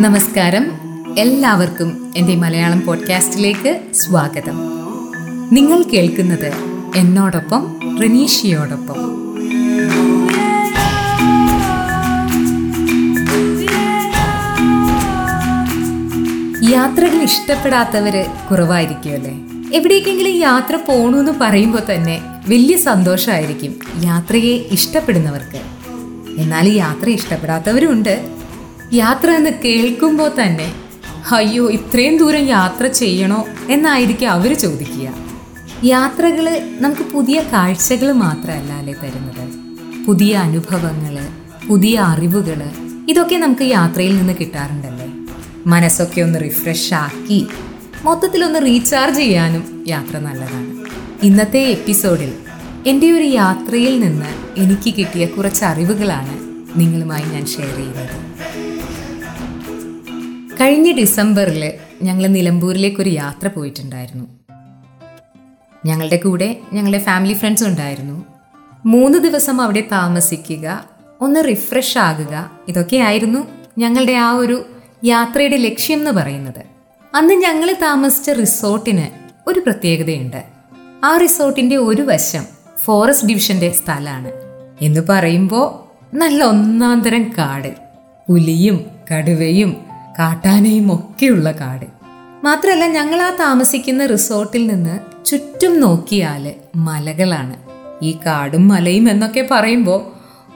നമസ്കാരം. എല്ലാവർക്കും എന്റെ മലയാളം പോഡ്കാസ്റ്റിലേക്ക് സ്വാഗതം. നിങ്ങൾ കേൾക്കുന്നത് എന്നോടൊപ്പം റിനീഷിയോടൊപ്പം. യാത്രകൾ ഇഷ്ടപ്പെടാത്തവര് കുറവായിരിക്കുമല്ലേ എവിടേക്കെങ്കിലും യാത്ര പോണൂന്ന് പറയുമ്പോൾ തന്നെ വലിയ സന്തോഷമായിരിക്കും യാത്രയെ ഇഷ്ടപ്പെടുന്നവർക്ക്. എന്നാൽ യാത്ര ഇഷ്ടപ്പെടാത്തവരുണ്ട്. യാത്ര എന്ന് കേൾക്കുമ്പോൾ തന്നെ അയ്യോ ഇത്രയും ദൂരം യാത്ര ചെയ്യണോ? എന്നായിരിക്കും അവർ ചോദിക്കുക. യാത്രകൾ നമുക്ക് പുതിയ കാഴ്ചകൾ മാത്രമല്ല അല്ലേ തരുന്നത്. പുതിയ അനുഭവങ്ങൾ പുതിയ അറിവുകൾ ഇതൊക്കെ നമുക്ക് യാത്രയിൽ നിന്ന് കിട്ടാറുണ്ടല്ലേ? മനസ്സൊക്കെ ഒന്ന് റിഫ്രഷ് ആക്കി മൊത്തത്തിലൊന്ന് റീചാർജ് ചെയ്യാനും യാത്ര നല്ലതാണ്. ഇന്നത്തെ എപ്പിസോഡിൽ എന്റെ ഒരു യാത്രയിൽ നിന്ന് എനിക്ക് കിട്ടിയ കുറച്ച് അറിവുകളാണ് നിങ്ങളുമായി ഞാൻ ഷെയർ ചെയ്യുന്നത്. കഴിഞ്ഞ ഡിസംബറിൽ ഞങ്ങൾ നിലമ്പൂരിലേക്കൊരു യാത്ര പോയിട്ടുണ്ടായിരുന്നു. ഞങ്ങളുടെ കൂടെ ഞങ്ങളുടെ ഫാമിലി ഫ്രണ്ട്സും ഉണ്ടായിരുന്നു. മൂന്ന് ദിവസം അവിടെ താമസിക്കുക ഒന്ന് റിഫ്രഷ് ആകുക ഇതൊക്കെയായിരുന്നു ഞങ്ങളുടെ ആ ഒരു യാത്രയുടെ ലക്ഷ്യം എന്ന് പറയുന്നത്. അന്ന് ഞങ്ങൾ താമസിച്ച റിസോർട്ടിന് ഒരു പ്രത്യേകതയുണ്ട്. ആ റിസോർട്ടിന്റെ ഒരു വശം ഫോറസ്റ്റ് ഡിവിഷന്റെ സ്ഥലമാണ് എന്ന് പറയുമ്പോൾ നല്ല ഒന്നാം തരം കാട്. പുലിയും കടുവയും കാട്ടാനയും ഒക്കെയുള്ള കാട്. മാത്രമല്ല ഞങ്ങൾ ആ താമസിക്കുന്ന റിസോർട്ടിൽ നിന്ന് ചുറ്റും നോക്കിയാൽ മലകളാണ്. ഈ കാടും മലയും എന്നൊക്കെ പറയുമ്പോൾ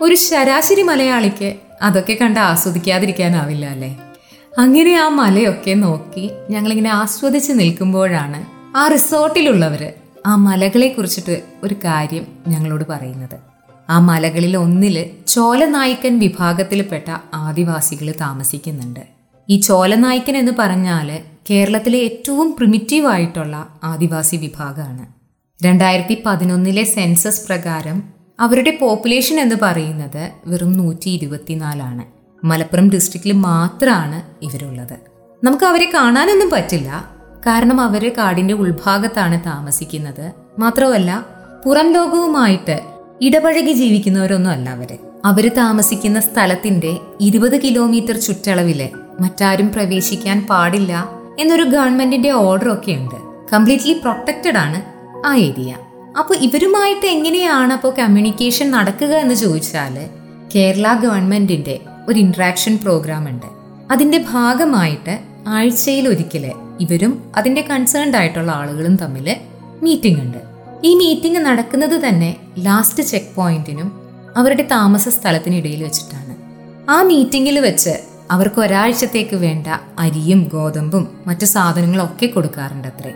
ഒരു ശരാശരി മലയാളിക്ക് അതൊക്കെ കണ്ട് ആസ്വദിക്കാതിരിക്കാനാവില്ല അല്ലേ? അങ്ങനെ ആ മലയൊക്കെ നോക്കി ഞങ്ങളിങ്ങനെ ആസ്വദിച്ച് നിൽക്കുമ്പോഴാണ് ആ റിസോർട്ടിലുള്ളവർ ആ മലകളെ കുറിച്ചിട്ട് ഒരു കാര്യം ഞങ്ങളോട് പറയുന്നത്. ആ മലകളിൽ ഒന്നിൽ ചോലനായ്ക്കൻ വിഭാഗത്തിൽപ്പെട്ട ആദിവാസികൾ താമസിക്കുന്നുണ്ട്. ഈ ചോലനായ്ക്കൻ എന്ന് പറഞ്ഞാൽ കേരളത്തിലെ ഏറ്റവും പ്രിമിറ്റീവ് ആയിട്ടുള്ള ആദിവാസി വിഭാഗമാണ്. രണ്ടായിരത്തി പതിനൊന്നിലെ സെൻസസ് പ്രകാരം അവരുടെ പോപ്പുലേഷൻ എന്ന് പറയുന്നത് വെറും നൂറ്റി ഇരുപത്തിനാലാണ് മലപ്പുറം ഡിസ്ട്രിക്റ്റിൽ മാത്രമാണ് ഇവരുള്ളത്. നമുക്ക് അവരെ കാണാനൊന്നും പറ്റില്ല. കാരണം അവർ കാടിന്റെ ഉൾഭാഗത്താണ് താമസിക്കുന്നത്. മാത്രമല്ല പുറം ലോകവുമായിട്ട് ഇടപഴകി ജീവിക്കുന്നവരൊന്നും അല്ല അവർ. അവർ താമസിക്കുന്ന സ്ഥലത്തിന്റെ ഇരുപത് കിലോമീറ്റർ ചുറ്റളവിൽ മറ്റാരും പ്രവേശിക്കാൻ പാടില്ല എന്നൊരു ഗവൺമെന്റിന്റെ ഓർഡർ ഒക്കെ ഉണ്ട്. കംപ്ലീറ്റ്ലി പ്രൊട്ടക്റ്റഡ് ആണ് ആ ഏരിയ അപ്പോൾ ഇവരുമായിട്ട് എങ്ങനെയാണ് അപ്പോൾ കമ്മ്യൂണിക്കേഷൻ നടക്കുക എന്ന് ചോദിച്ചാൽ കേരള ഗവൺമെന്റിന്റെ ഒരു ഇന്ററാക്ഷൻ പ്രോഗ്രാം ഉണ്ട്. അതിന്റെ ഭാഗമായിട്ട് ആഴ്ചയിൽ ഒരിക്കൽ ഇവരും അതിന്റെ കൺസേൺഡ് ആയിട്ടുള്ള ആളുകളും തമ്മിൽ മീറ്റിംഗ് ഉണ്ട്. ഈ മീറ്റിംഗ് നടക്കുന്നത് തന്നെ ലാസ്റ്റ് ചെക്ക് പോയിന്റിനും അവരുടെ താമസ സ്ഥലത്തിനിടയിൽ വെച്ചിട്ടാണ്. ആ മീറ്റിംഗിൽ വെച്ച് അവർക്ക് ഒരാഴ്ചത്തേക്ക് വേണ്ട അരിയും ഗോതമ്പും മറ്റു സാധനങ്ങളും ഒക്കെ കൊടുക്കാറുണ്ട് അത്രേ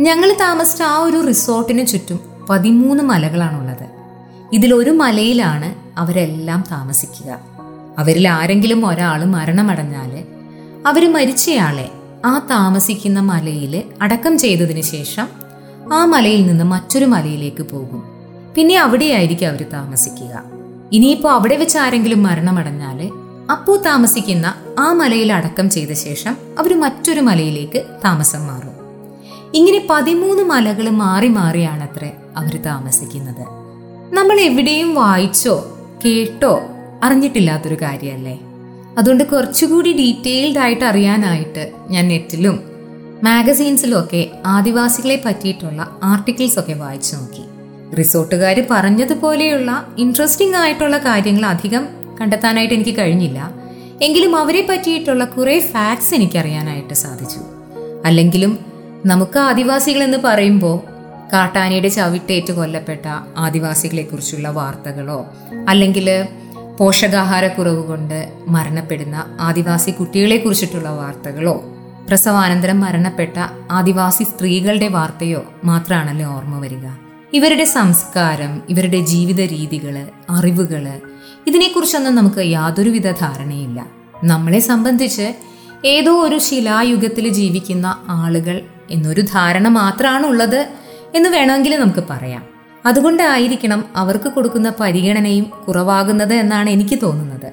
ഞങ്ങൾ താമസിച്ച ആ ഒരു റിസോർട്ടിന് ചുറ്റും പതിമൂന്ന് മലകളാണുള്ളത്. ഇതിലൊരു മലയിലാണ് അവരെല്ലാം താമസിക്കുക. അവരിൽ ആരെങ്കിലും ഒരാൾ മരണമടഞ്ഞാൽ അവർ മരിച്ചയാളെ ആ താമസിക്കുന്ന മലയിൽ അടക്കം ചെയ്തതിന് ശേഷം ആ മലയിൽ നിന്ന് മറ്റൊരു മലയിലേക്ക് പോകും. പിന്നെ അവിടെയായിരിക്കും അവർ താമസിക്കുക. ഇനിയിപ്പോൾ അവിടെ വെച്ച് ആരെങ്കിലും മരണമടഞ്ഞാൽ അപ്പോൾ താമസിക്കുന്ന ആ മലയിൽ അടക്കം ചെയ്ത ശേഷം അവർ മറ്റൊരു മലയിലേക്ക് താമസം മാറും. ഇങ്ങനെ പതിമൂന്ന് മലകൾ മാറി മാറിയാണത്രേ അവർ താമസിക്കുന്നത്. നമ്മൾ എവിടെയും വായിച്ചോ കേട്ടോ അറിഞ്ഞിട്ടില്ലാത്തൊരു കാര്യമല്ലേ അതുകൊണ്ട് കുറച്ചുകൂടി ഡീറ്റെയിൽഡ് ആയിട്ട് അറിയാനായിട്ട് ഞാൻ നെറ്റിലും മാഗസീൻസിലും ഒക്കെ ആദിവാസികളെ പറ്റിയിട്ടുള്ള ആർട്ടിക്കിൾസ് ഒക്കെ വായിച്ചു നോക്കി. റിസോർട്ടുകാർ പറഞ്ഞതുപോലെയുള്ള ഇൻട്രസ്റ്റിംഗ് ആയിട്ടുള്ള കാര്യങ്ങൾ അധികം കണ്ടെത്താനായിട്ട് എനിക്ക് കഴിഞ്ഞില്ല. എങ്കിലും അവരെ പറ്റിയിട്ടുള്ള കുറേ ഫാക്ട്സ് എനിക്കറിയാനായിട്ട് സാധിച്ചു. അല്ലെങ്കിലും നമുക്ക് ആദിവാസികൾ എന്ന് പറയുമ്പോൾ കാട്ടാനയുടെ ചവിട്ടേറ്റ് കൊല്ലപ്പെട്ട ആദിവാസികളെ കുറിച്ചുള്ള വാർത്തകളോ അല്ലെങ്കിൽ പോഷകാഹാരക്കുറവ് കൊണ്ട് മരണപ്പെടുന്ന ആദിവാസി കുട്ടികളെ കുറിച്ചിട്ടുള്ള വാർത്തകളോ പ്രസവാനന്തരം മരണപ്പെട്ട ആദിവാസി സ്ത്രീകളുടെ വാർത്തയോ മാത്രമാണല്ലോ ഓർമ്മ വരിക. ഇവരുടെ സംസ്കാരം ഇവരുടെ ജീവിത രീതികൾ അറിവുകൾ ഇതിനെക്കുറിച്ചൊന്നും നമുക്ക് യാതൊരുവിധ ധാരണയില്ല. നമ്മളെ സംബന്ധിച്ച് ഏതോ ഒരു ശിലായുഗത്തിൽ ജീവിക്കുന്ന ആളുകൾ എന്നൊരു ധാരണ മാത്രമാണ് ഉള്ളത് എന്ന് വേണമെങ്കിൽ നമുക്ക് പറയാം. അതുകൊണ്ടായിരിക്കണം അവർക്ക് കൊടുക്കുന്ന പരിഗണനയും കുറവാകുന്നത് എന്നാണ് എനിക്ക് തോന്നുന്നത്.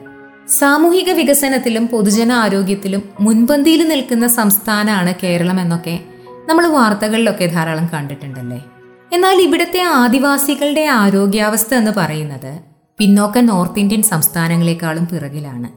സാമൂഹിക വികസനത്തിലും പൊതുജന ആരോഗ്യത്തിലും മുൻപന്തിയിൽ നിൽക്കുന്ന സംസ്ഥാനമാണ് കേരളം എന്നൊക്കെ നമ്മൾ വാർത്തകളിലൊക്കെ ധാരാളം കണ്ടിട്ടുണ്ടല്ലേ? എന്നാൽ ഇവിടുത്തെ ആദിവാസികളുടെ ആരോഗ്യാവസ്ഥ എന്ന് പറയുന്നത് പിന്നോക്ക നോർത്ത് ഇന്ത്യൻ സംസ്ഥാനങ്ങളെക്കാളും പിറകിലാണ്.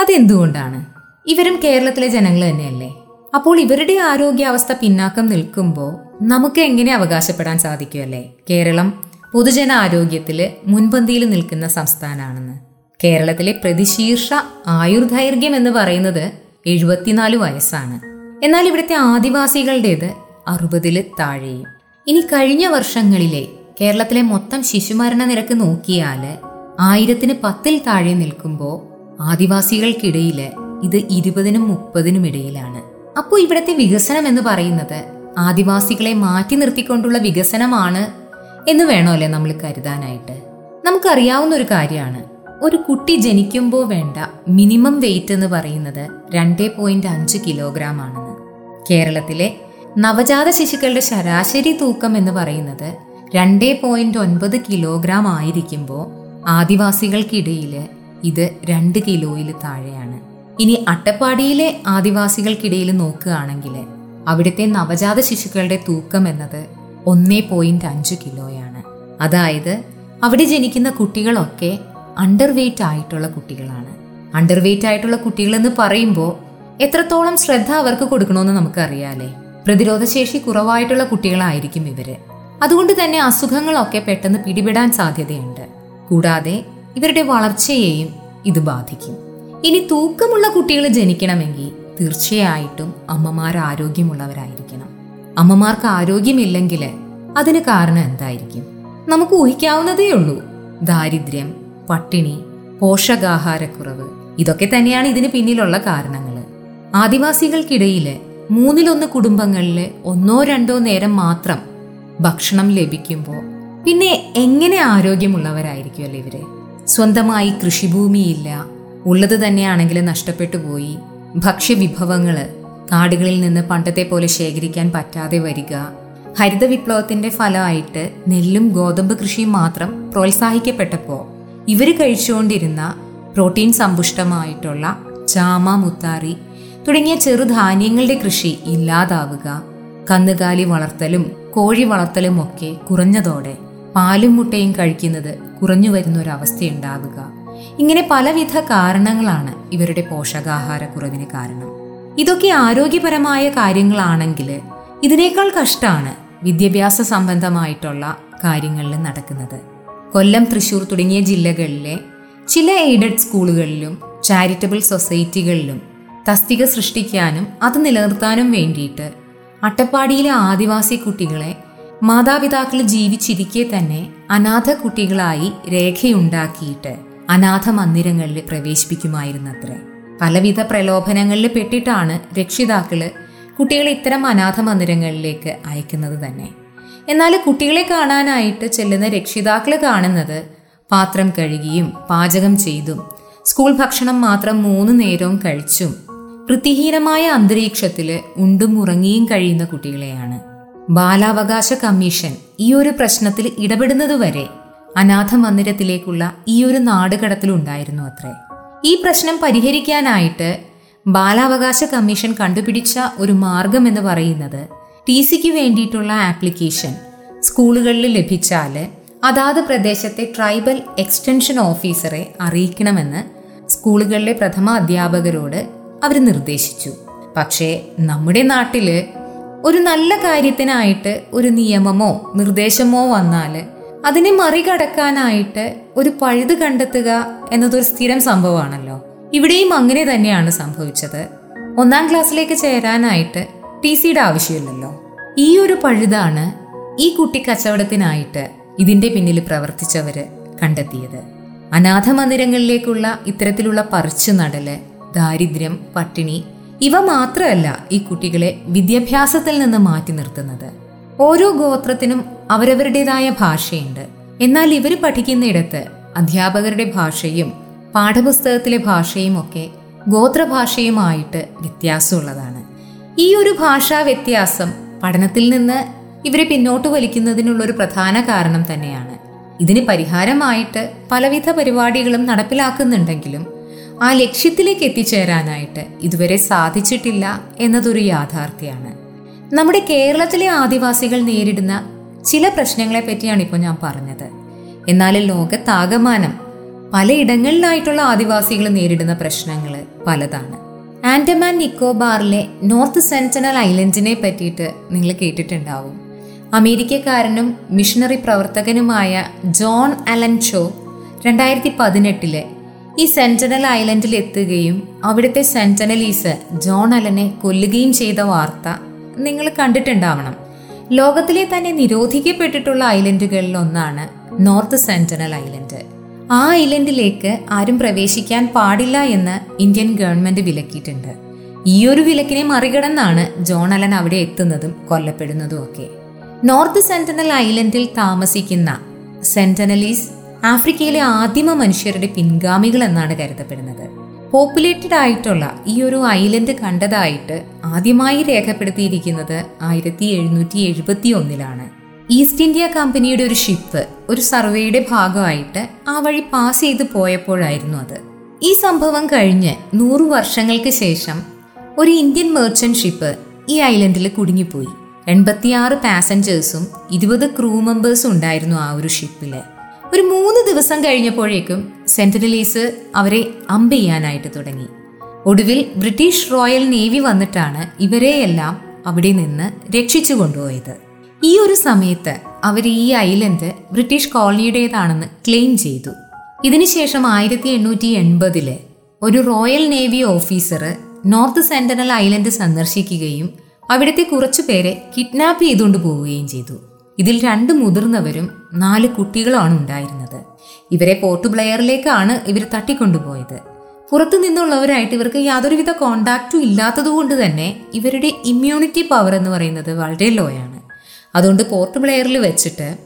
അതെന്തുകൊണ്ടാണ്? ഇവരും കേരളത്തിലെ ജനങ്ങൾ തന്നെയല്ലേ? അപ്പോൾ ഇവരുടെ ആരോഗ്യാവസ്ഥ പിന്നാക്കം നിൽക്കുമ്പോൾ നമുക്ക് എങ്ങനെ അവകാശപ്പെടാൻ സാധിക്കുമല്ലേ കേരളം പൊതുജന ആരോഗ്യത്തിൽ മുൻപന്തിയിൽ നിൽക്കുന്ന സംസ്ഥാനമാണെന്ന് കേരളത്തിലെ പ്രതിശീർഷ ആയുർദൈർഘ്യം എന്ന് പറയുന്നത് എഴുപത്തിനാല് വയസ്സാണ്. എന്നാൽ ഇവിടുത്തെ ആദിവാസികളുടേത് അറുപതിൽ താഴെയും. ഇനി കഴിഞ്ഞ വർഷങ്ങളിലെ കേരളത്തിലെ മൊത്തം ശിശുമരണ നിരക്ക് നോക്കിയാൽ ആയിരത്തിന് പത്തിൽ താഴെ നിൽക്കുമ്പോൾ ആദിവാസികൾക്കിടയിൽ ഇത് ഇരുപതിനും മുപ്പതിനും ഇടയിലാണ്. അപ്പോൾ ഇവിടുത്തെ വികസനം എന്ന് പറയുന്നത് ആദിവാസികളെ മാറ്റി നിർത്തിക്കൊണ്ടുള്ള വികസനമാണ് എന്ന് വേണമല്ലേ നമ്മൾ കരുതാനായിട്ട്? നമുക്കറിയാവുന്ന ഒരു കാര്യമാണ്. ഒരു കുട്ടി ജനിക്കുമ്പോൾ വേണ്ട മിനിമം വെയിറ്റ് എന്ന് പറയുന്നത് രണ്ടേ പോയിന്റ് അഞ്ച് കിലോഗ്രാം ആണെന്ന്. കേരളത്തിലെ നവജാത ശിശുക്കളുടെ ശരാശരി തൂക്കം എന്ന് പറയുന്നത് രണ്ടേ പോയിന്റ് ഒൻപത് കിലോഗ്രാം ആയിരിക്കുമ്പോൾ ആദിവാസികൾക്കിടയിൽ ഇത് രണ്ട് കിലോയിൽ താഴെയാണ്. ഇനി അട്ടപ്പാടിയിലെ ആദിവാസികൾക്കിടയിൽ നോക്കുകയാണെങ്കിൽ അവിടുത്തെ നവജാത ശിശുക്കളുടെ തൂക്കം എന്നത് ഒന്നേ പോയിന്റ് അഞ്ച് കിലോയാണ്. അതായത് അവിടെ ജനിക്കുന്ന കുട്ടികളൊക്കെ അണ്ടർ വെയ്റ്റ് ആയിട്ടുള്ള കുട്ടികളാണ്. അണ്ടർ വെയ്റ്റ് ആയിട്ടുള്ള കുട്ടികൾ എന്ന് പറയുമ്പോൾ എത്രത്തോളം ശ്രദ്ധ അവർക്ക് കൊടുക്കണമെന്ന് നമുക്കറിയാലേ. പ്രതിരോധശേഷി കുറവായിട്ടുള്ള കുട്ടികളായിരിക്കും ഇവർ. അതുകൊണ്ട് തന്നെ അസുഖങ്ങളൊക്കെ പെട്ടെന്ന് പിടിപെടാൻ സാധ്യതയുണ്ട്. കൂടാതെ ഇവരുടെ വളർച്ചയെയും ഇത് ബാധിക്കും. ഇനി തൂക്കമുള്ള കുട്ടികൾ ജനിക്കണമെങ്കിൽ തീർച്ചയായിട്ടും അമ്മമാർ ആരോഗ്യമുള്ളവരായിരിക്കണം. അമ്മമാർക്ക് ആരോഗ്യമില്ലെങ്കിൽ അതിന് കാരണം എന്തായിരിക്കും? നമുക്ക് ഊഹിക്കാവുന്നതേ ഉള്ളൂ. ദാരിദ്ര്യം പട്ടിണി പോഷകാഹാരക്കുറവ് ഇതൊക്കെ തന്നെയാണ് ഇതിന് പിന്നിലുള്ള കാരണങ്ങൾ. ആദിവാസികൾക്കിടയിൽ മൂന്നിലൊന്ന് കുടുംബങ്ങളിൽ ഒന്നോ രണ്ടോ നേരം മാത്രം ഭക്ഷണം ലഭിക്കുമ്പോൾ പിന്നെ എങ്ങനെ ആരോഗ്യമുള്ളവരായിരിക്കുമല്ലോ ഇവർ? സ്വന്തമായി കൃഷിഭൂമിയില്ല ഉള്ളത് തന്നെയാണെങ്കിലും നഷ്ടപ്പെട്ടു പോയി. ഭക്ഷ്യവിഭവങ്ങൾ കാടുകളിൽ നിന്ന് പണ്ടത്തെ പോലെ ശേഖരിക്കാൻ പറ്റാതെ വരിക. ഹരിത വിപ്ലവത്തിന്റെ ഫലമായിട്ട് നെല്ലും ഗോതമ്പ് കൃഷിയും മാത്രം പ്രോത്സാഹിക്കപ്പെട്ടപ്പോൾ ഇവർ കഴിച്ചുകൊണ്ടിരുന്ന പ്രോട്ടീൻ സമ്പുഷ്ടമായിട്ടുള്ള ചാമ മുത്താറി തുടങ്ങിയ ചെറുധാന്യങ്ങളുടെ കൃഷി ഇല്ലാതാവുക. കന്നുകാലി വളർത്തലും കോഴി വളർത്തലും ഒക്കെ കുറഞ്ഞതോടെ പാലും മുട്ടയും കഴിക്കുന്നത് കുറഞ്ഞു വരുന്ന ഒരു അവസ്ഥയുണ്ടാവുക. ഇങ്ങനെ പലവിധ കാരണങ്ങളാണ് ഇവരുടെ പോഷകാഹാരക്കുറവിന് കാരണം. ഇതൊക്കെ ആരോഗ്യപരമായ കാര്യങ്ങളാണെങ്കിൽ ഇതിനേക്കാൾ കഷ്ടമാണ് വിദ്യാഭ്യാസ സംബന്ധമായിട്ടുള്ള കാര്യങ്ങളിൽ നടക്കുന്നത്. കൊല്ലം തൃശൂർ തുടങ്ങിയ ജില്ലകളിലെ ചില എയ്ഡഡ് സ്കൂളുകളിലും ചാരിറ്റബിൾ സൊസൈറ്റികളിലും തസ്തിക സൃഷ്ടിക്കാനും അത് നിലനിർത്താനും വേണ്ടിയിട്ട് അട്ടപ്പാടിയിലെ ആദിവാസി കുട്ടികളെ മാതാപിതാക്കൾ ജീവിച്ചിരിക്കെ തന്നെ അനാഥ കുട്ടികളായി രേഖയുണ്ടാക്കിയിട്ട് അനാഥ മന്ദിരങ്ങളിൽ പ്രവേശിപ്പിക്കുമായിരുന്നത്രേ. പലവിധ പ്രലോഭനങ്ങളിൽ പെട്ടിട്ടാണ് രക്ഷിതാക്കൾ കുട്ടികളെ ഇത്തരം അനാഥ മന്ദിരങ്ങളിലേക്ക് അയക്കുന്നത് തന്നെ. എന്നാൽ കുട്ടികളെ കാണാനായിട്ട് ചെല്ലുന്ന രക്ഷിതാക്കൾ കാണുന്നത് പാത്രം കഴുകിയും പാചകം ചെയ്തും സ്കൂൾ ഭക്ഷണം മാത്രം മൂന്ന് നേരവും കഴിച്ചും വൃത്തിഹീനമായ അന്തരീക്ഷത്തിൽ ഉണ്ടും ഉറങ്ങിയും കഴിയുന്ന കുട്ടികളെയാണ്. ബാലാവകാശ കമ്മീഷൻ ഈ ഒരു പ്രശ്നത്തിൽ ഇടപെടുന്നതുവരെ അനാഥ മന്ദിരത്തിലേക്കുള്ള ഒരു നാടുകടത്തിലുണ്ടായിരുന്നു അത്രേ. ഈ പ്രശ്നം പരിഹരിക്കാനായിട്ട് ബാലാവകാശ കമ്മീഷൻ കണ്ടുപിടിച്ച ഒരു മാർഗം എന്ന് പറയുന്നത് ടി സിക്ക് വേണ്ടിയിട്ടുള്ള ആപ്ലിക്കേഷൻ സ്കൂളുകളിൽ ലഭിച്ചാൽ അതാത് പ്രദേശത്തെ ട്രൈബൽ എക്സ്റ്റൻഷൻ ഓഫീസറെ അറിയിക്കണമെന്ന് സ്കൂളുകളിലെ പ്രഥമ അധ്യാപകരോട് അവർ നിർദ്ദേശിച്ചു. പക്ഷേ നമ്മുടെ നാട്ടിൽ ഒരു നല്ല കാര്യത്തിനായിട്ട് ഒരു നിയമമോ നിർദ്ദേശമോ വന്നാൽ അതിനെ മറികടക്കാനായിട്ട് ഒരു പഴുത് കണ്ടെത്തുക എന്നതൊരു സ്ഥിരം സംഭവമാണല്ലോ. ഇവിടെയും അങ്ങനെ തന്നെയാണ് സംഭവിച്ചത്. ഒന്നാം ക്ലാസ്സിലേക്ക് ചേരാനായിട്ട് ടി സിയുടെ ആവശ്യമില്ലല്ലോ. ഈ ഒരു പഴുതാണ് ഈ കുട്ടി കച്ചവടത്തിനായിട്ട് ഇതിന്റെ പിന്നിൽ പ്രവർത്തിച്ചവര് കണ്ടെത്തിയത്. അനാഥ മന്ദിരങ്ങളിലേക്കുള്ള ഇത്തരത്തിലുള്ള പറിച്ചു നടൽ ദാരിദ്ര്യം പട്ടിണി ഇവ മാത്രമല്ല ഈ കുട്ടികളെ വിദ്യാഭ്യാസത്തിൽ നിന്ന് മാറ്റി നിർത്തുന്നത്. ഓരോ ഗോത്രത്തിനും അവരവരുടേതായ ഭാഷയുണ്ട്. എന്നാൽ ഇവർ പഠിക്കുന്നിടത്ത് അധ്യാപകരുടെ ഭാഷയും പാഠപുസ്തകത്തിലെ ഭാഷയും ഒക്കെ ഗോത്രഭാഷയുമായിട്ട് വ്യത്യാസമുള്ളതാണ്. ഈ ഒരു ഭാഷാ വ്യത്യാസം പഠനത്തിൽ നിന്ന് ഇവരെ പിന്നോട്ട് വലിക്കുന്നതിനുള്ള ഒരു പ്രധാന കാരണം തന്നെയാണ്. ഇതിന് പരിഹാരമായിട്ട് പലവിധ പരിപാടികളും നടപ്പിലാക്കുന്നുണ്ടെങ്കിലും ആ ലക്ഷ്യത്തിലേക്ക് എത്തിച്ചേരാനായിട്ട് ഇതുവരെ സാധിച്ചിട്ടില്ല എന്നതൊരു യാഥാർത്ഥ്യമാണ്. നമ്മുടെ കേരളത്തിലെ ആദിവാസികൾ നേരിടുന്ന ചില പ്രശ്നങ്ങളെ പറ്റിയാണ് ഇപ്പോൾ ഞാൻ പറഞ്ഞത്. എന്നാൽ ലോകത്താകമാനം പലയിടങ്ങളിലായിട്ടുള്ള ആദിവാസികൾ നേരിടുന്ന പ്രശ്നങ്ങൾ പലതാണ്. ആൻഡമാൻ നിക്കോബാറിലെ നോർത്ത് സെന്റനൽ ഐലൻഡിനെ പറ്റിയിട്ട് നിങ്ങൾ കേട്ടിട്ടുണ്ടാവും. അമേരിക്കക്കാരനും മിഷണറി പ്രവർത്തകനുമായ ജോൺ അലൻ ഷോ രണ്ടായിരത്തി പതിനെട്ടിൽ ഈ സെന്റനൽ ഐലൻഡിൽ എത്തുകയും അവിടുത്തെ സെന്റനലീസ് ജോൺ അലനെ കൊല്ലുകയും ചെയ്ത വാർത്ത നിങ്ങൾ കണ്ടിട്ടുണ്ടാവണം. ലോകത്തിലെ തന്നെ നിരോധിക്കപ്പെട്ടിട്ടുള്ള ഐലൻഡുകളിൽ ഒന്നാണ് നോർത്ത് സെന്റനൽ ഐലൻഡ്. ആ ഐലൻഡിലേക്ക് ആരും പ്രവേശിക്കാൻ പാടില്ല എന്ന് ഇന്ത്യൻ ഗവൺമെന്റ് വിലക്കിയിട്ടുണ്ട്. ഈ ഒരു വിലക്കിനെ മറികടന്നാണ് ജോൺ അലൻ അവിടെ എത്തുന്നതും കൊല്ലപ്പെടുന്നതും ഒക്കെ. നോർത്ത് സെന്റനൽ ഐലൻഡിൽ താമസിക്കുന്ന സെന്റനലീസ് ആഫ്രിക്കയിലെ ആദിമ മനുഷ്യരുടെ പിൻഗാമികൾ എന്നാണ് കരുതപ്പെടുന്നത്. പോപ്പുലേറ്റഡ് ആയിട്ടുള്ള ഈ ഒരു ഐലൻഡ് കണ്ടതായിട്ട് ആദ്യമായി രേഖപ്പെടുത്തിയിരിക്കുന്നത് ആയിരത്തി എഴുന്നൂറ്റി എഴുപത്തി ഒന്നിലാണ് ഈസ്റ്റ് ഇന്ത്യ കമ്പനിയുടെ ഒരു ഷിപ്പ് ഒരു സർവേയുടെ ഭാഗമായിട്ട് ആ വഴി പാസ് ചെയ്ത് പോയപ്പോഴായിരുന്നു അത്. ഈ സംഭവം കഴിഞ്ഞ് നൂറു വർഷങ്ങൾക്ക് ശേഷം ഒരു ഇന്ത്യൻ മെർച്ചന്റ് ഷിപ്പ് ഈ ഐലൻഡിൽ കുടുങ്ങിപ്പോയി. എൺപത്തിയാറ് പാസഞ്ചേഴ്സും ഇരുപത് ക്രൂ മെമ്പേഴ്സും ഉണ്ടായിരുന്നു ആ ഒരു ഷിപ്പിൽ ഒരു മൂന്ന് ദിവസം കഴിഞ്ഞപ്പോഴേക്കും സെന്റിനലീസ് അവരെ അമ്പ് ചെയ്യാനായിട്ട് തുടങ്ങി. ഒടുവിൽ ബ്രിട്ടീഷ് റോയൽ നേവി വന്നിട്ടാണ് ഇവരെയെല്ലാം അവിടെ നിന്ന് രക്ഷിച്ചു കൊണ്ടുപോയത്. ഈ ഒരു സമയത്ത് അവർ ഈ ഐലൻഡ് ബ്രിട്ടീഷ് കോളനിയുടേതാണെന്ന് ക്ലെയിം ചെയ്തു. ഇതിനുശേഷം ആയിരത്തി എണ്ണൂറ്റി എൺപതിൽ ഒരു royal navy officer North Sentinel island സന്ദർശിക്കുകയും അവിടുത്തെ കുറച്ചു പേരെ കിഡ്നാപ്പ് ചെയ്തുകൊണ്ട് പോവുകയും ചെയ്തു. ഇതിൽ രണ്ട് മുതിർന്നവരും നാല് കുട്ടികളുമാണ് ഉണ്ടായിരുന്നത്. ഇവരെ പോർട്ട് ബ്ലെയറിലേക്കാണ് ഇവർ തട്ടിക്കൊണ്ടുപോയത്. പുറത്തു നിന്നുള്ളവരായിട്ട് ഇവർക്ക് യാതൊരുവിധ കോണ്ടാക്റ്റും ഇല്ലാത്തതുകൊണ്ട് തന്നെ ഇവരുടെ ഇമ്മ്യൂണിറ്റി പവർ എന്ന് പറയുന്നത് വളരെ ലോ ആണ് അതുകൊണ്ട് പോർട്ട് ബ്ലെയറിൽ വെച്ചിട്ട്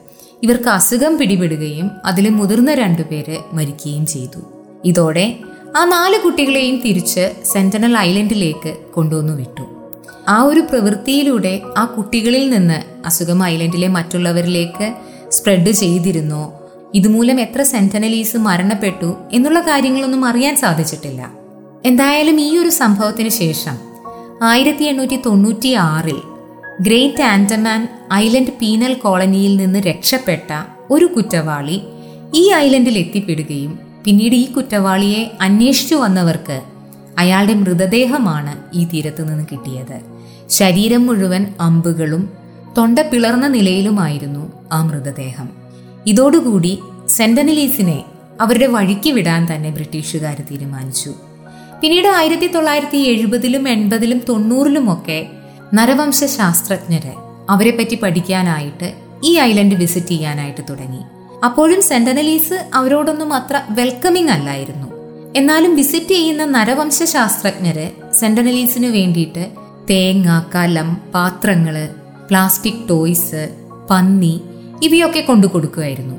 ഇവർക്ക് അസുഖം പിടിപെടുകയും അതിൽ മുതിർന്ന രണ്ടുപേര് മരിക്കുകയും ചെയ്തു. ഇതോടെ ആ നാല് കുട്ടികളെയും തിരിച്ച് സെന്റനൽ ഐലൻഡിലേക്ക് കൊണ്ടുവന്നു വിട്ടു. ആ ഒരു പ്രവൃത്തിയിലൂടെ ആ കുട്ടികളിൽ നിന്ന് അസുഖം ഐലൻഡിലെ മറ്റുള്ളവരിലേക്ക് സ്പ്രെഡ് ചെയ്തിരുന്നു. ഇതുമൂലം എത്ര സെന്റനലീസ് മരണപ്പെട്ടു എന്നുള്ള കാര്യങ്ങളൊന്നും അറിയാൻ സാധിച്ചിട്ടില്ല. എന്തായാലും ഈ ഒരു സംഭവത്തിന് ശേഷം ആയിരത്തി എണ്ണൂറ്റി തൊണ്ണൂറ്റി ആറിൽ ഗ്രേറ്റ് ആൻഡമാൻ ഐലൻഡ് പീനൽ കോളനിയിൽ നിന്ന് രക്ഷപ്പെട്ട ഒരു കുറ്റവാളി ഈ ഐലൻഡിൽ എത്തിപ്പെടുകയും പിന്നീട് ഈ കുറ്റവാളിയെ അന്വേഷിച്ചു വന്നവർക്ക് അയാളുടെ മൃതദേഹമാണ് ഈ തീരത്ത് നിന്ന് കിട്ടിയത്. ശരീരം മുഴുവൻ അമ്പുകളും തൊണ്ട പിളർന്ന നിലയിലുമായിരുന്നു ആ മൃതദേഹം. ഇതോടുകൂടി സെന്റനലീസിനെ അവരുടെ വഴിക്ക് വിടാൻ തന്നെ ബ്രിട്ടീഷുകാർ തീരുമാനിച്ചു. പിന്നീട് ആയിരത്തി തൊള്ളായിരത്തി എഴുപതിലും എൺപതിലും തൊണ്ണൂറിലുമൊക്കെ നരവംശ ശാസ്ത്രജ്ഞര് അവരെ പറ്റി പഠിക്കാനായിട്ട് ഈ ഐലൻഡ് വിസിറ്റ് ചെയ്യാനായിട്ട് തുടങ്ങി. അപ്പോഴും സെന്റനലീസ് അവരോടൊന്നും അത്ര വെൽക്കമിംഗ് അല്ലായിരുന്നു. എന്നാലും വിസിറ്റ് ചെയ്യുന്ന നരവംശ ശാസ്ത്രജ്ഞര് സെന്റനലീസിന് വേണ്ടിയിട്ട് തേങ്ങ കലം പാത്രങ്ങൾ പ്ലാസ്റ്റിക് ടോയ്സ് പന്നി ഇവയൊക്കെ കൊണ്ടു കൊടുക്കുമായിരുന്നു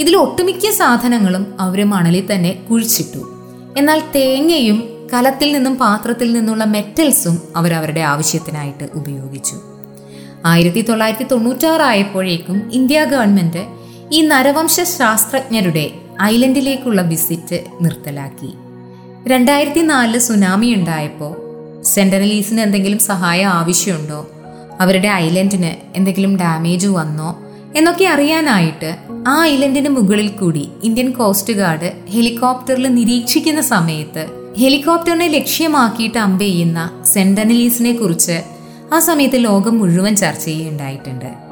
ഇതിൽ ഒട്ടുമിക്ക സാധനങ്ങളും അവർ മണലിൽ തന്നെ കുഴിച്ചിട്ടു. എന്നാൽ തേങ്ങയും കലത്തിൽ നിന്നും പാത്രത്തിൽ നിന്നുള്ള മെറ്റൽസും അവർ അവരുടെ ആവശ്യത്തിനായിട്ട് ഉപയോഗിച്ചു. ആയിരത്തി തൊള്ളായിരത്തി തൊണ്ണൂറ്റാറായപ്പോഴേക്കും ഇന്ത്യ ഗവൺമെന്റ് ഈ നരവംശ ശാസ്ത്രജ്ഞരുടെ ഐലൻഡിലേക്കുള്ള വിസിറ്റ് നിർത്തലാക്കി. രണ്ടായിരത്തി നാലിൽ സുനാമി ഉണ്ടായപ്പോൾ സെന്റനലീസിന് എന്തെങ്കിലും സഹായം ആവശ്യമുണ്ടോ? അവരുടെ ഐലൻഡിന് എന്തെങ്കിലും ഡാമേജ് വന്നോ? എന്നൊക്കെ അറിയാനായിട്ട് ആ ഐലൻഡിന് മുകളിൽ കൂടി ഇന്ത്യൻ കോസ്റ്റ് ഗാർഡ് ഹെലികോപ്റ്ററിൽ നിരീക്ഷിക്കുന്ന സമയത്ത് ഹെലികോപ്റ്ററിനെ ലക്ഷ്യമാക്കിയിട്ട് അമ്പ ചെയ്യുന്ന സെന്റനലീസിനെ കുറിച്ച് ആ സമയത്ത് ലോകം മുഴുവൻ ചർച്ച ചെയ്യുണ്ടായിട്ടുണ്ട്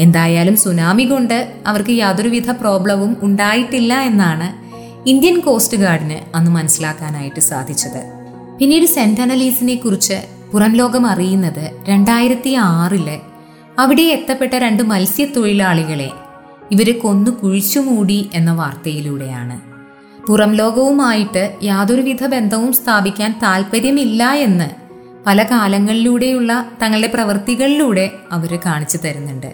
എന്തായാലും സുനാമി കൊണ്ട് അവർക്ക് യാതൊരുവിധ പ്രോബ്ലവും ഉണ്ടായിട്ടില്ല എന്നാണ് ഇന്ത്യൻ കോസ്റ്റ് ഗാർഡിന് അന്ന് മനസ്സിലാക്കാനായിട്ട് സാധിച്ചത്. പിന്നീട് സെന്റ് അനലീസിനെ കുറിച്ച് പുറം ലോകം അറിയുന്നത് രണ്ടായിരത്തി ആറിൽ അവിടെ എത്തപ്പെട്ട രണ്ട് മത്സ്യത്തൊഴിലാളികളെ ഇവരെ കൊന്നു കുഴിച്ചു മൂടി എന്ന വാർത്തയിലൂടെയാണ്. പുറം ലോകവുമായിട്ട് യാതൊരുവിധ ബന്ധവും സ്ഥാപിക്കാൻ താല്പര്യമില്ല എന്ന് പല കാലങ്ങളിലൂടെയുള്ള തങ്ങളുടെ പ്രവൃത്തികളിലൂടെ അവർ കാണിച്ചു തരുന്നുണ്ട്.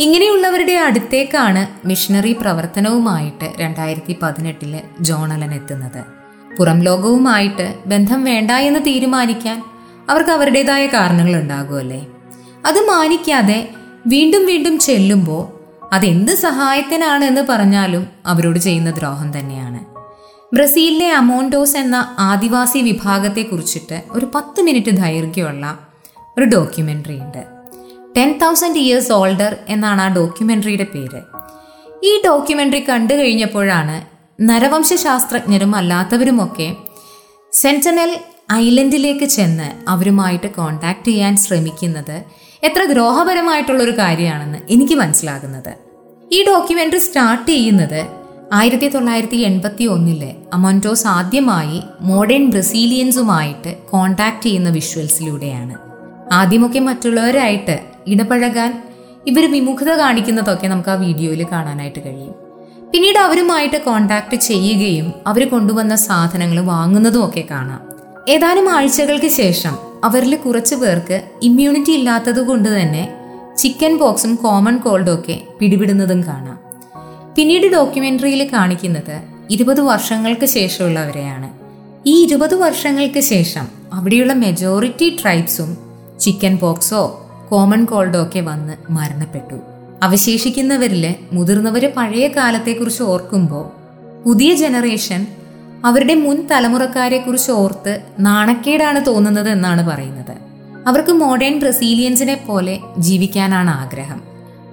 ഇങ്ങനെയുള്ളവരുടെ അടുത്തേക്കാണ് മിഷണറി പ്രവർത്തനവുമായിട്ട് രണ്ടായിരത്തി പതിനെട്ടിൽ ജോണലൻ എത്തുന്നത്. പുറം ലോകവുമായിട്ട് ബന്ധം വേണ്ട എന്ന് തീരുമാനിക്കാൻ അവർക്ക് അവരുടേതായ കാരണങ്ങൾ ഉണ്ടാകുമല്ലേ അത് മാനിക്കാതെ വീണ്ടും വീണ്ടും ചെല്ലുമ്പോൾ അതെന്ത് സഹായത്തിനാണ് എന്ന് പറഞ്ഞാലും അവരോട് ചെയ്യുന്ന ദ്രോഹം തന്നെയാണ്. ബ്രസീലിലെ അമോണ്ടോസ് എന്ന ആദിവാസി വിഭാഗത്തെ കുറിച്ചിട്ട് ഒരു പത്ത് മിനിറ്റ് ദൈർഘ്യമുള്ള ഒരു ഡോക്യുമെന്ററി ഉണ്ട്. ടെൻ തൗസൻഡ് ഇയേഴ്സ് ഓൾഡർ എന്നാണ് ആ ഡോക്യുമെന്ററിയുടെ പേര്. ഈ ഡോക്യുമെന്ററി കണ്ടു കഴിഞ്ഞപ്പോഴാണ് നരവംശാസ്ത്രജ്ഞരും അല്ലാത്തവരുമൊക്കെ സെന്റനൽ ഐലൻഡിലേക്ക് ചെന്ന് അവരുമായിട്ട് കോണ്ടാക്ട് ചെയ്യാൻ ശ്രമിക്കുന്നത് എത്ര ദ്രോഹപരമായിട്ടുള്ളൊരു കാര്യമാണെന്ന് എനിക്ക് മനസ്സിലാകുന്നത്. ഈ ഡോക്യുമെന്ററി സ്റ്റാർട്ട് ചെയ്യുന്നത് ആയിരത്തി തൊള്ളായിരത്തി എൺപത്തി ഒന്നിലെ അമോന്റോസ് ആദ്യമായി മോഡേൺ ബ്രസീലിയൻസുമായിട്ട് കോണ്ടാക്ട് ചെയ്യുന്ന വിഷ്വൽസിലൂടെയാണ്. ആദ്യമൊക്കെ മറ്റുള്ളവരായിട്ട് ഇടപഴകാൻ ഇവർ വിമുഖത കാണിക്കുന്നതൊക്കെ നമുക്ക് ആ വീഡിയോയിൽ കാണാനായിട്ട് കഴിയും. പിന്നീട് അവരുമായിട്ട് കോണ്ടാക്ട് ചെയ്യുകയും അവർ കൊണ്ടുവന്ന സാധനങ്ങൾ വാങ്ങുന്നതും ഒക്കെ കാണാം. ഏതാനും ആഴ്ചകൾക്ക് ശേഷം അവരിൽ കുറച്ച് പേർക്ക് ഇമ്മ്യൂണിറ്റി ഇല്ലാത്തത് കൊണ്ട് തന്നെ ചിക്കൻ പോക്സും കോമൺ കോൾഡും ഒക്കെ പിടിപെടുന്നതും കാണാം. പിന്നീട് ഡോക്യുമെന്ററിയിൽ കാണിക്കുന്നത് ഇരുപത് വർഷങ്ങൾക്ക് ശേഷമുള്ളവരെയാണ്. ഈ ഇരുപത് വർഷങ്ങൾക്ക് ശേഷം അവിടെയുള്ള മെജോറിറ്റി ട്രൈബ്സും ചിക്കൻ പോക്സോ കോമൺ കോൾഡോ ഒക്കെ വന്ന് മരണപ്പെട്ടു. അവശേഷിക്കുന്നവരിൽ മുതിർന്നവര് പഴയ കാലത്തെക്കുറിച്ച് ഓർക്കുമ്പോൾ പുതിയ ജനറേഷൻ അവരുടെ മുൻ തലമുറക്കാരെക്കുറിച്ച് ഓർത്ത് നാണക്കേടാണ് തോന്നുന്നത് എന്നാണ് പറയുന്നത്. അവർക്ക് മോഡേൺ ബ്രസീലിയൻസിനെ പോലെ ജീവിക്കാനാണ് ആഗ്രഹം.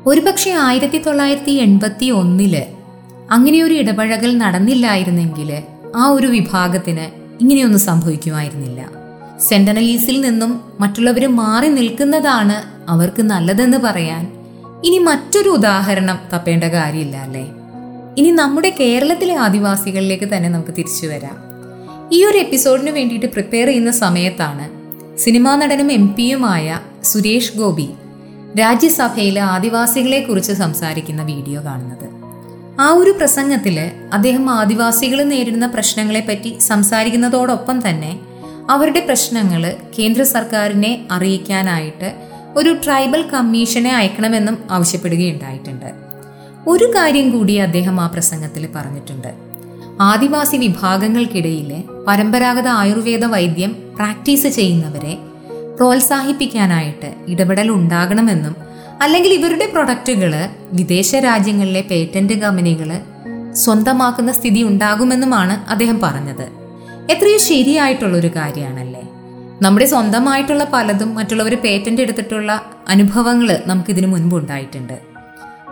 ഒരുപക്ഷെ ആയിരത്തി തൊള്ളായിരത്തി എൺപത്തി ഒന്നിൽ അങ്ങനെയൊരു ഇടപഴകൽ നടന്നില്ലായിരുന്നെങ്കിൽ ആ ഒരു വിഭാഗത്തിന് ഇങ്ങനെയൊന്നും സംഭവിക്കുമായിരുന്നില്ല. സെന്റനലീസിൽ നിന്നും മറ്റുള്ളവർ മാറി നിൽക്കുന്നതാണ് അവർക്ക് നല്ലതെന്ന് പറയാൻ ഇനി മറ്റൊരു ഉദാഹരണം തപ്പേണ്ട കാര്യമില്ല അല്ലേ? ഇനി നമ്മുടെ കേരളത്തിലെ ആദിവാസികളിലേക്ക് തന്നെ നമുക്ക് തിരിച്ചു വരാം. ഈ ഒരു എപ്പിസോഡിന് വേണ്ടിയിട്ട് പ്രിപ്പയർ ചെയ്യുന്ന സമയത്താണ് സിനിമാ നടനും എം പിയുമായ സുരേഷ് ഗോപി രാജ്യസഭയിലെ ആദിവാസികളെ കുറിച്ച് സംസാരിക്കുന്ന വീഡിയോ കാണുന്നത്. ആ ഒരു പ്രസംഗത്തിൽ അദ്ദേഹം ആദിവാസികൾ നേരിടുന്ന പ്രശ്നങ്ങളെപ്പറ്റി സംസാരിക്കുന്നതോടൊപ്പം തന്നെ അവരുടെ പ്രശ്നങ്ങൾ കേന്ദ്ര സർക്കാരിനെ അറിയിക്കാനായിട്ട് ഒരു ട്രൈബൽ കമ്മീഷനെ അയക്കണമെന്നും ആവശ്യപ്പെടുകയുണ്ടായിട്ടുണ്ട്. ഒരു കാര്യം കൂടി അദ്ദേഹം ആ പ്രസംഗത്തിൽ പറഞ്ഞിട്ടുണ്ട്. ആദിവാസി വിഭാഗങ്ങൾക്കിടയിലെ പരമ്പരാഗത ആയുർവേദ വൈദ്യം പ്രാക്ടീസ് ചെയ്യുന്നവരെ പ്രോത്സാഹിപ്പിക്കാനായിട്ട് ഇടപെടൽ ഉണ്ടാകണമെന്നും അല്ലെങ്കിൽ ഇവരുടെ പ്രൊഡക്റ്റുകൾ വിദേശ രാജ്യങ്ങളിലെ പേറ്റന്റ് കമ്പനികൾ സ്വന്തമാക്കുന്ന സ്ഥിതി ഉണ്ടാകുമെന്നുമാണ് അദ്ദേഹം പറഞ്ഞത്. എത്രയോ ശരിയായിട്ടുള്ളൊരു ഒരു കാര്യമാണല്ലേ നമ്മുടെ സ്വന്തമായിട്ടുള്ള പലതും മറ്റുള്ളവർ പേറ്റന്റ് എടുത്തിട്ടുള്ള അനുഭവങ്ങൾ നമുക്കിതിന് മുൻപ് ഉണ്ടായിട്ടുണ്ട്.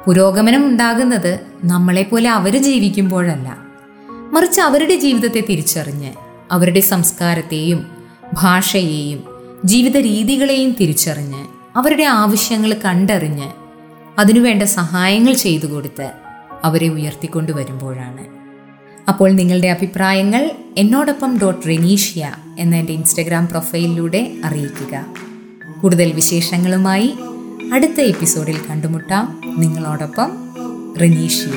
പുരോഗമനം ഉണ്ടാകുന്നത് നമ്മളെപ്പോലെ അവർ ജീവിക്കുമ്പോഴല്ല. മറിച്ച് അവരുടെ ജീവിതത്തെ തിരിച്ചറിഞ്ഞ് അവരുടെ സംസ്കാരത്തെയും ഭാഷയെയും ജീവിത രീതികളെയും തിരിച്ചറിഞ്ഞ് അവരുടെ ആവശ്യങ്ങൾ കണ്ടറിഞ്ഞ് അതിനുവേണ്ട സഹായങ്ങൾ ചെയ്തു കൊടുത്ത് അവരെ ഉയർത്തിക്കൊണ്ടുവരുമ്പോഴാണ്. അപ്പോൾ നിങ്ങളുടെ അഭിപ്രായങ്ങൾ എന്നോടൊപ്പം ഡോട്ട് റെനീഷ്യ എന്ന എന്റെ ഇൻസ്റ്റഗ്രാം പ്രൊഫൈലിലൂടെ അറിയിക്കുക. കൂടുതൽ വിശേഷങ്ങളുമായി അടുത്ത എപ്പിസോഡിൽ കണ്ടുമുട്ടാം. നിങ്ങളോടൊപ്പം റെനീഷ്യ.